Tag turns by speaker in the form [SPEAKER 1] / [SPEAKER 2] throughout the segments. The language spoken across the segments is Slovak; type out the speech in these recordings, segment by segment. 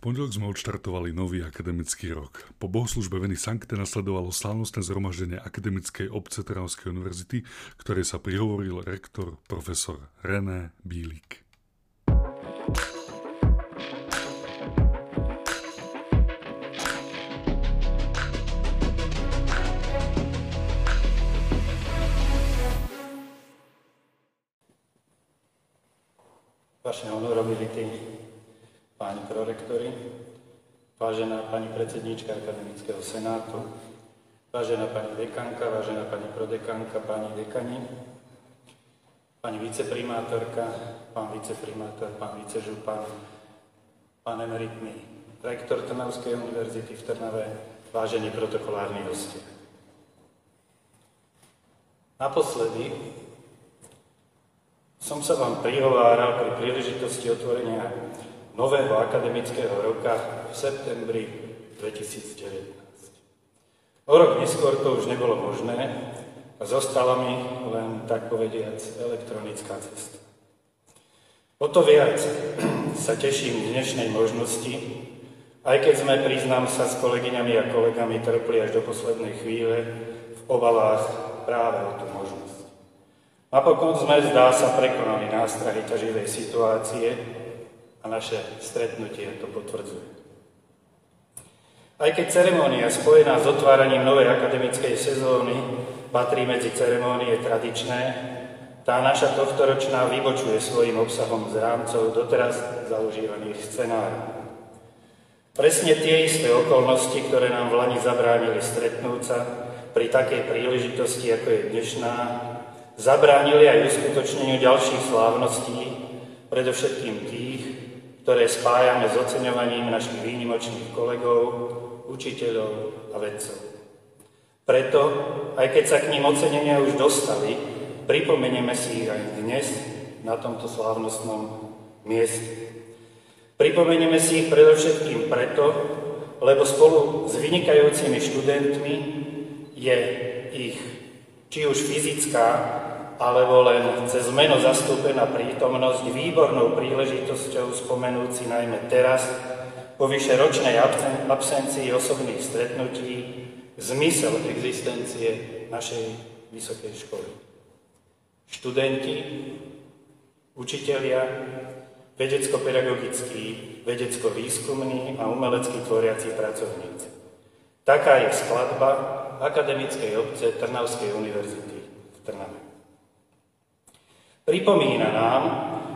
[SPEAKER 1] pondelok sme odštartovali nový akademický rok. Po bohoslužbe Veny Sankte nasledovalo slávnostné zhromaždenie Akademickej obce Trnavskej univerzity, ktoré sa prihovoril rektor profesor René Bílik.
[SPEAKER 2] Vaše honorability, páni prorektori, vážená pani predsedníčka Akademického senátu, vážená pani dekanka, vážená pani prodekanka, páni dekani, pani viceprimátorka, pán viceprimátor, pán vicežupan, pán emeritný rektor Trnavskej univerzity v Trnave, vážení protokolárni hostia. Naposledy som sa vám prihováral pri príležitosti otvorenia nového akademického roka v septembri 2019. O rok neskôr to už nebolo možné a zostala mi len, tak povediac, elektronická cesta. O to viac sa teším dnešnej možnosti, aj keď sme, priznám sa, s kolegyňami a kolegami trpli až do poslednej chvíle v obavách práve o tú možnosť. Napokon sme, zdá sa, prekonali nástrahy ťaživej situácie a naše stretnutie to potvrdzuje. Aj keď ceremónia spojená s otváraním novej akademickej sezóny patrí medzi ceremónie tradičné, tá naša tohtoročná vybočuje svojim obsahom z rámcov doteraz zaužívaných scenárov. Presne tie isté okolnosti, ktoré nám v Lani zabránili stretnúť sa pri takej príležitosti, ako je dnešná, zabránili aj uskutočneniu ďalších slávností, predovšetkým tých, ktoré spájame s oceňovaním našich výnimočných kolegov, učiteľov a vedcov. Preto, aj keď sa k ním ocenenia už dostali, pripomenieme si ich aj dnes na tomto slávnostnom mieste. Pripomenieme si ich predovšetkým preto, lebo spolu s vynikajúcimi študentmi je ich či už fyzická, alebo len cez meno zastúpená prítomnosť výbornou príležitosťou spomenúci najmä teraz, po vyše ročnej absencii osobných stretnutí, zmysel existencie našej vysokej školy. Študenti, učitelia, vedecko-pedagogickí, vedecko-výskumní a umelecky tvoriaci pracovníci. Taká je skladba akademickej obce Trnavskej univerzity v Trnave. Pripomína nám,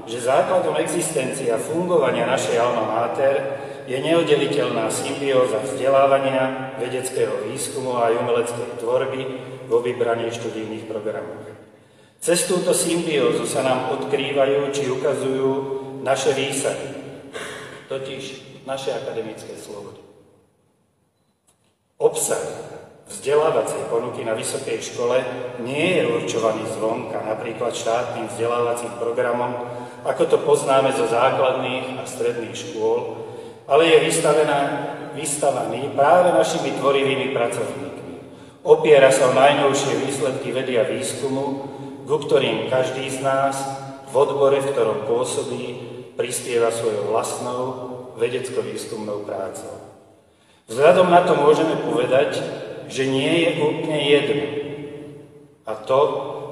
[SPEAKER 2] že základom existencie a fungovania našej alma mater je neoddeliteľná symbióza vzdelávania, vedeckého výskumu a umeleckej tvorby vo vybraných študijných programoch. Cez túto symbiózu sa nám odkrývajú či ukazujú naše výsady, totiž naše akademické slobody. Obsah vzdelávacej ponuky na vysokej škole nie je určovaný zvonka, napríklad štátnym vzdelávacím programom, ako to poznáme zo základných a stredných škôl, ale je vystavená, vystavaný práve našimi tvorivými pracovníkmi. Opiera sa o najnovšie výsledky vedy a výskumu, ku ktorým každý z nás v odbore, v ktorom pôsobí, prispieva svojou vlastnou vedecko-výskumnou prácou. Vzhľadom na to môžeme povedať, že nie je úplne jedno. A to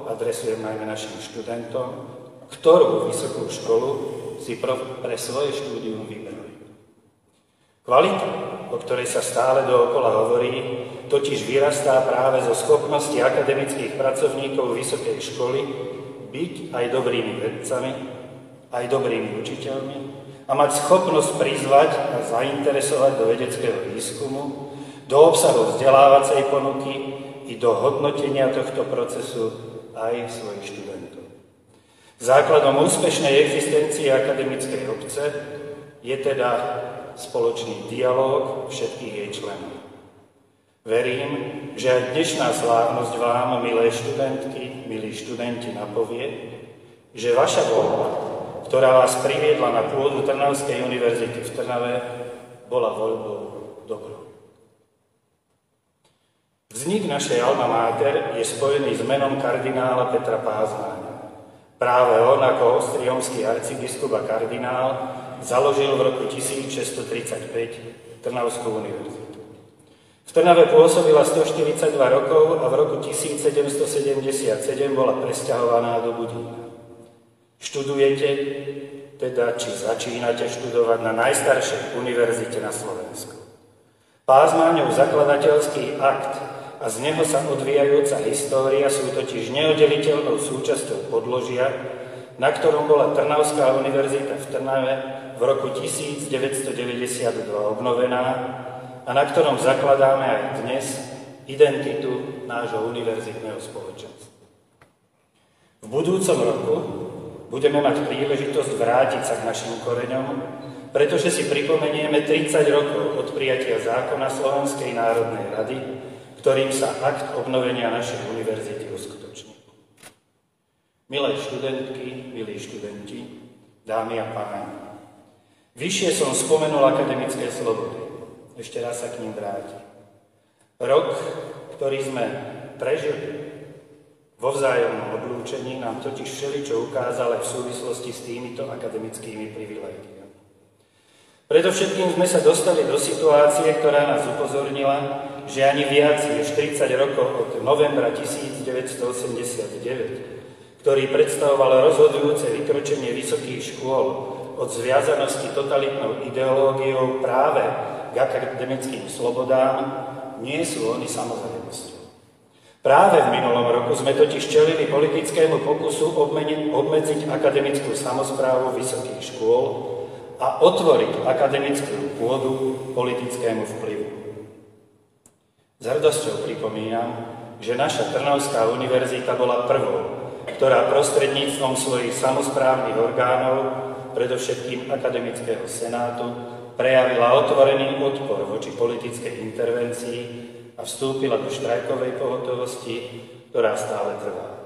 [SPEAKER 2] adresujem najmä našim študentom, ktorú vysokú školu si pre svoje štúdium vybrali. Kvalita, o ktorej sa stále dookola hovorí, totiž vyrastá práve zo schopnosti akademických pracovníkov vysokej školy byť aj dobrými vedcami, aj dobrými učiteľmi a mať schopnosť prizvať a zainteresovať do vedeckého výskumu do obsahu vzdelávacej ponuky i do hodnotenia tohto procesu aj svojich študentov. Základom úspešnej existencie akademickej obce je teda spoločný dialog všetkých jej členov. Verím, že aj dnešná slávnosť vám, milé študentky, milí študenti, napovie, že vaša voľba, ktorá vás priviedla na pôdu Trnavskej univerzity v Trnave, bola voľbou dobrou. Vznik našej alma mater je spojený s menom kardinála Petra Pázmáňa. Práve on ako ostriomský arcibiskup a kardinál založil v roku 1635 Trnavskú univerzitu. V Trnave pôsobila 142 rokov a v roku 1777 bola presťahovaná do Budína. Študujete, teda či začínate študovať na najstaršej univerzite na Slovensku. Pázmáňov zakladateľský akt a z neho sa odvíjajúca história sú totiž neoddeliteľnou súčasťou podložia, na ktorom bola Trnavská univerzita v Trnave v roku 1992 obnovená a na ktorom zakladáme aj dnes identitu nášho univerzitného spoločenstva. V budúcom roku budeme mať príležitosť vrátiť sa k našim koreňom, pretože si pripomenieme 30 rokov od prijatia zákona Slovenskej národnej rady, ktorým sa akt obnovenia našej univerzity uskutočnil. Milé študentky, milí študenti, dámy a páni, vyššie som spomenul akademické slobody. Ešte raz sa k ním vrátim. Rok, ktorý sme prežili vo vzájomnom oblúčení, nám totiž všeličo ukázal v súvislosti s týmito akademickými privilégiami. Predovšetkým sme sa dostali do situácie, ktorá nás upozornila, že ani viac než 30 rokov od novembra 1989 ktorý predstavoval rozhodujúce vykročenie vysokých škôl od zviazanosti totalitnou ideológiou práve k akademickým slobodám, nie sú oni samozrejmosťou. Práve v minulom roku sme totiž čelili politickému pokusu obmedziť akademickú samozprávu vysokých škôl a otvoriť akademickú pôdu politickému vplyvu. S hrdosťou pripomínam, že naša Trnavská univerzita bola prvou, ktorá prostredníctvom svojich samozprávnych orgánov, predovšetkým akademického senátu, prejavila otvorený odpor voči politickej intervencii a vstúpila do štrajkovej pohotovosti, ktorá stále trvá.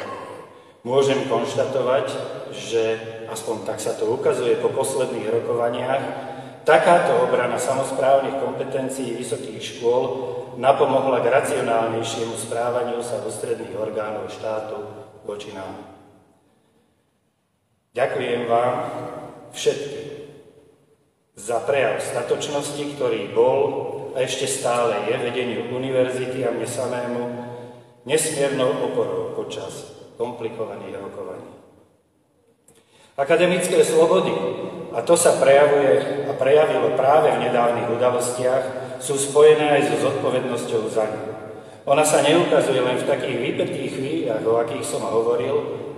[SPEAKER 2] Môžem konštatovať, že aspoň tak sa to ukazuje po posledných rokovaniach, takáto obrana samozprávnych kompetencií vysokých škôl napomohla k racionálnejšiemu správaniu sa ústredných orgánov štátu voči nám. Ďakujem vám všetkým za prejav statočnosti, ktorý bol a ešte stále je vedeniu univerzity a mne samému nesmiernou oporou počas komplikovaných rokovaní. Akademické slobody, a to sa prejavuje a prejavilo práve v nedávnych udalostiach, sú spojené aj so zodpovednosťou za ňu. Ona sa neukazuje len v takých vypetých chvíľach, o akých som hovoril,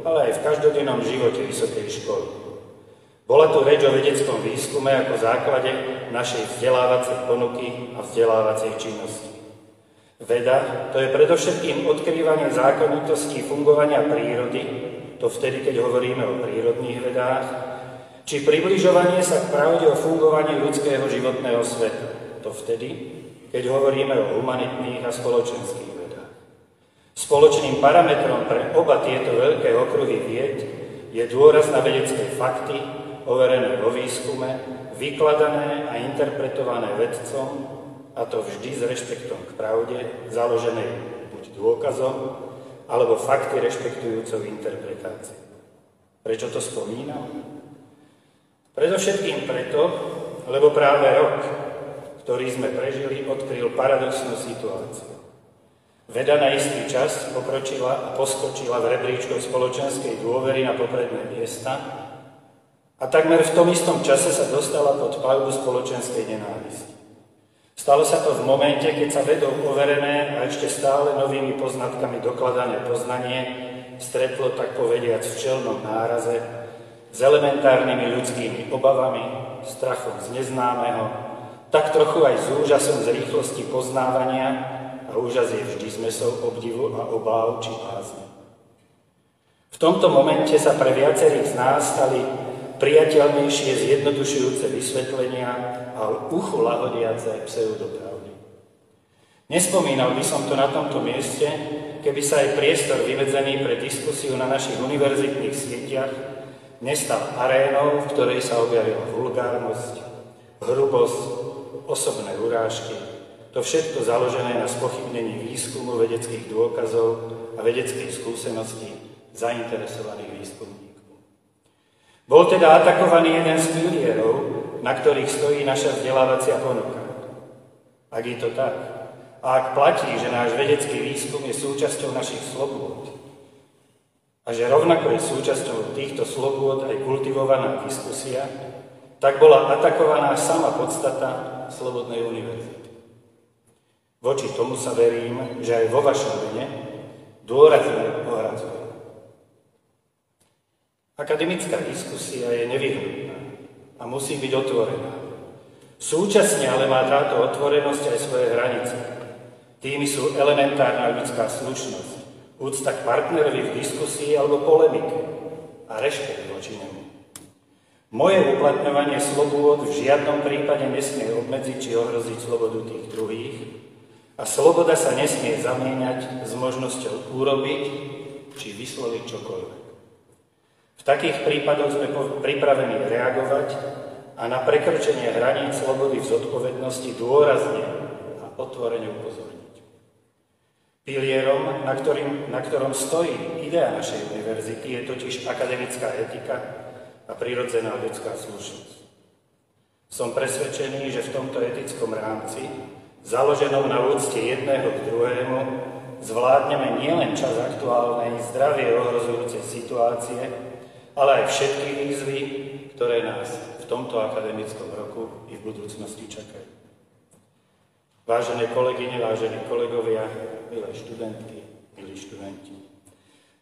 [SPEAKER 2] ale aj v každodennom živote vysokej školy. Bola tu reč o vedeckom výskume ako základe našej vzdelávacej ponuky a vzdelávacej činnosti. Veda to je predovšetkým odkrývanie zákonitostí fungovania prírody, to vtedy, keď hovoríme o prírodných vedách, či približovanie sa k pravde o fungovaní ľudského životného sveta, to vtedy, keď hovoríme o humanitných a spoločenských vedách. Spoločným parametrom pre oba tieto veľké okruhy vied je dôraz na vedecké fakty, overené vo výskume, vykladané a interpretované vedcom, a to vždy s rešpektom k pravde, založenej buď dôkazom, alebo fakty rešpektujúcou interpretáciou. Prečo to spomínam? Predovšetkým preto, lebo práve rok ktorý sme prežili, odkryl paradoxnú situáciu. Veda na istý čas pokročila a poskočila v rebríčku spoločenskej dôvery na popredné miesta a takmer v tom istom čase sa dostala pod palbu spoločenskej nenávisti. Stalo sa to v momente, keď sa vedou overené a ešte stále novými poznatkami dokladané poznanie stretlo, tak povediac, v čelnom náraze s elementárnymi ľudskými obavami, strachom z neznámeho, tak trochu aj s úžasom z rýchlosti poznávania a úžas je vždy zmesou obdivu a obáv či bázne. V tomto momente sa pre viacerých z nás stali priateľnejšie zjednodušujúce vysvetlenia a uchu lahodiace pseudopravdy. Nespomínal by som to na tomto mieste, keby sa aj priestor vymedzený pre diskusiu na našich univerzitných sieťach nestal arénou, v ktorej sa objavila vulgárnosť, hrubosť, osobné urážky, to všetko založené na spochybnení výskumu vedeckých dôkazov a vedeckých skúseností zainteresovaných výskumníkov. Bol teda atakovaný jeden z pilierov na ktorých stojí naša vzdelávacia ponuka. Ak je to tak, a ak platí, že náš vedecký výskum je súčasťou našich slobôd, a že rovnako je súčasťou týchto slobôd aj kultivovaná diskusia, tak bola atakovaná sama podstata Slobodnej univerzity. Voči tomu sa verím, že aj vo vašom mene dôrazne ohradzujem. Akademická diskusia je nevyhnutná a musí byť otvorená. Súčasne ale má táto otvorenosť aj svoje hranice. Tými sú elementárna ľudská slušnosť, úcta k partnerovi v diskusii alebo polemike a rešpekt voči nemu. Moje uplatňovanie slobôd v žiadnom prípade nesmie obmedziť či ohroziť slobodu tých druhých a sloboda sa nesmie zamieňať s možnosťou urobiť či vysloviť čokoľvek. Takých prípadoch sme pripravení reagovať a na prekročenie hraníc slobody v zodpovednosti dôrazne a otvorene upozorniť. Pilierom, na, ktorým, na ktorom stojí idea našej univerzity, je totiž akademická etika a prirodzená ľudská slušnosť. Som presvedčený, že v tomto etickom rámci, založenom na úcte jedného k druhému, zvládneme nielen čas aktuálnej zdravie ohrozujúcej situácie, ale aj všetky výzvy, ktoré nás v tomto akademickom roku i v budúcnosti čakajú. Vážené kolegyne, vážení kolegovia, milé študentky, milí študenti.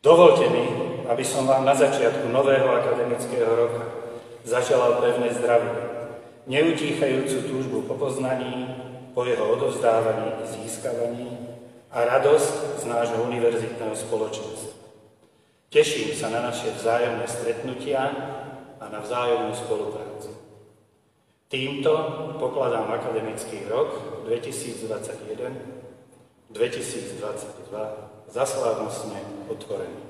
[SPEAKER 2] Dovolte mi, aby som vám na začiatku nového akademického roka zaželal pevné zdravie, neutíchajúcu túžbu po poznaní, po jeho odovzdávaní a získavaní a radosť z nášho univerzitného spoločenstva. Teším sa na naše vzájomné stretnutia a na vzájomnú spoluprácu. Týmto pokladám akademický rok 2021-2022 za slávnostne otvorený.